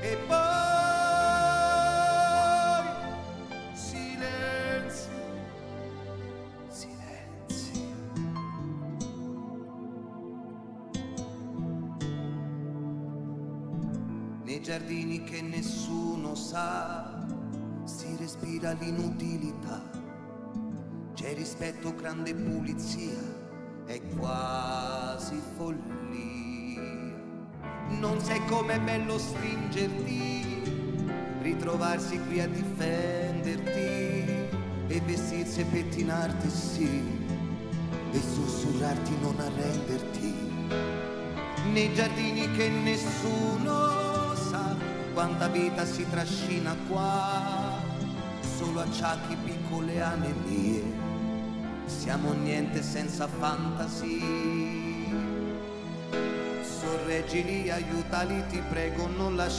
e poi silenzi, silenzi. Nei giardini che nessuno sa, si respira l'inutilità. C'è rispetto, grande pulizia, è quasi follia. Non sai com'è bello stringerti, ritrovarsi qui a difenderti e vestirsi e pettinarti sì, e sussurrarti non arrenderti. Nei giardini che nessuno sa quanta vita si trascina qua, solo acciacchi piccole anemie, siamo niente senza fantasia sorreggili, aiutali, ti prego, non lasciare